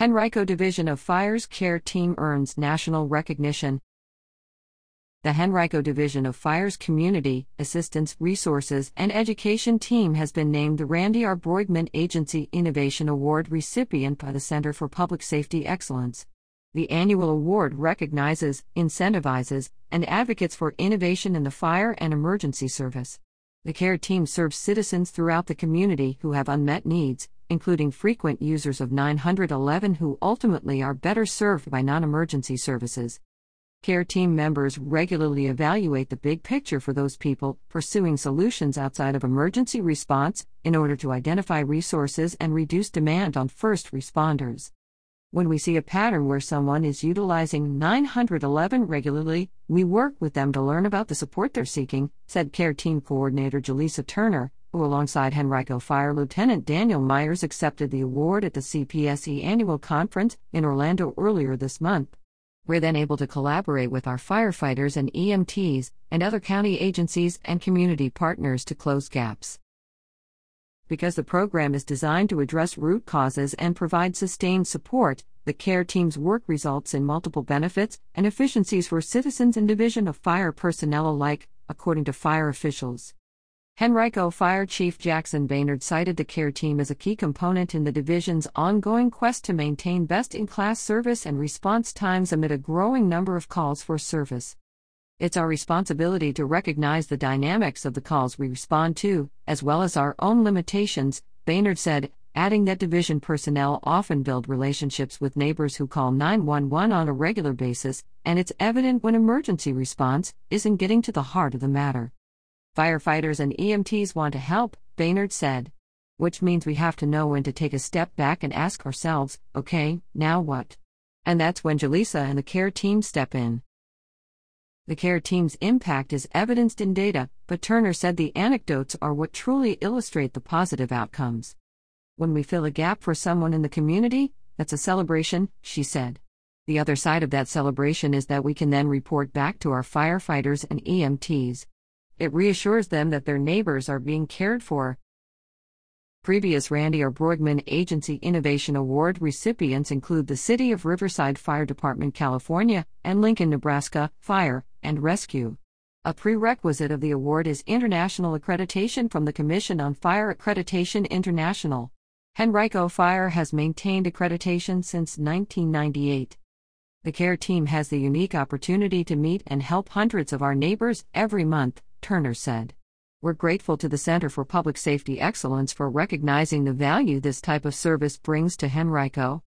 Henrico Division of Fire's Care Team earns national recognition. The Henrico Division of Fire's Community, Assistance, Resources, and Education Team has been named the Randy R. Bruegman Agency Innovation Award recipient by the Center for Public Safety Excellence. The annual award recognizes, incentivizes, and advocates for innovation in the fire and emergency service. The care team serves citizens throughout the community who have unmet needs, including frequent users of 911 who ultimately are better served by non emergency services. Care team members regularly evaluate the big picture for those people pursuing solutions outside of emergency response in order to identify resources and reduce demand on first responders. When we see a pattern where someone is utilizing 911 regularly, we work with them to learn about the support they're seeking, said Care Team Coordinator Jaleesa Turner, who, alongside Henrico Fire Lieutenant Daniel Myers, accepted the award at the CPSE annual conference in Orlando earlier this month. We're then able to collaborate with our firefighters and EMTs and other county agencies and community partners to close gaps because the program is designed to address root causes and provide sustained support, the care team's work results in multiple benefits and efficiencies for citizens and Division of Fire personnel alike, according to fire officials. Henrico Fire Chief Jackson Baynard cited the care team as a key component in the division's ongoing quest to maintain best in class service and response times amid a growing number of calls for service. It's our responsibility to recognize the dynamics of the calls we respond to, as well as our own limitations, Baynard said, adding that division personnel often build relationships with neighbors who call 911 on a regular basis, and it's evident when emergency response isn't getting to the heart of the matter. Firefighters and EMTs want to help, Baynard said. Which means we have to know when to take a step back and ask ourselves, okay, now what? And that's when Jaleesa and the care team step in. The care team's impact is evidenced in data, but Turner said the anecdotes are what truly illustrate the positive outcomes. When we fill a gap for someone in the community, that's a celebration, she said. The other side of that celebration is that we can then report back to our firefighters and EMTs. It reassures them that their neighbors are being cared for. Previous Randy or Bruegman Agency Innovation Award recipients include the City of Riverside Fire Department, California, and Lincoln, Nebraska, Fire, and rescue. A prerequisite of the award is international accreditation from the Commission on Fire Accreditation International. Henrico Fire has maintained accreditation since 1998. The care team has the unique opportunity to meet and help hundreds of our neighbors every month, Turner said. We're grateful to the Center for Public Safety Excellence for recognizing the value this type of service brings to Henrico.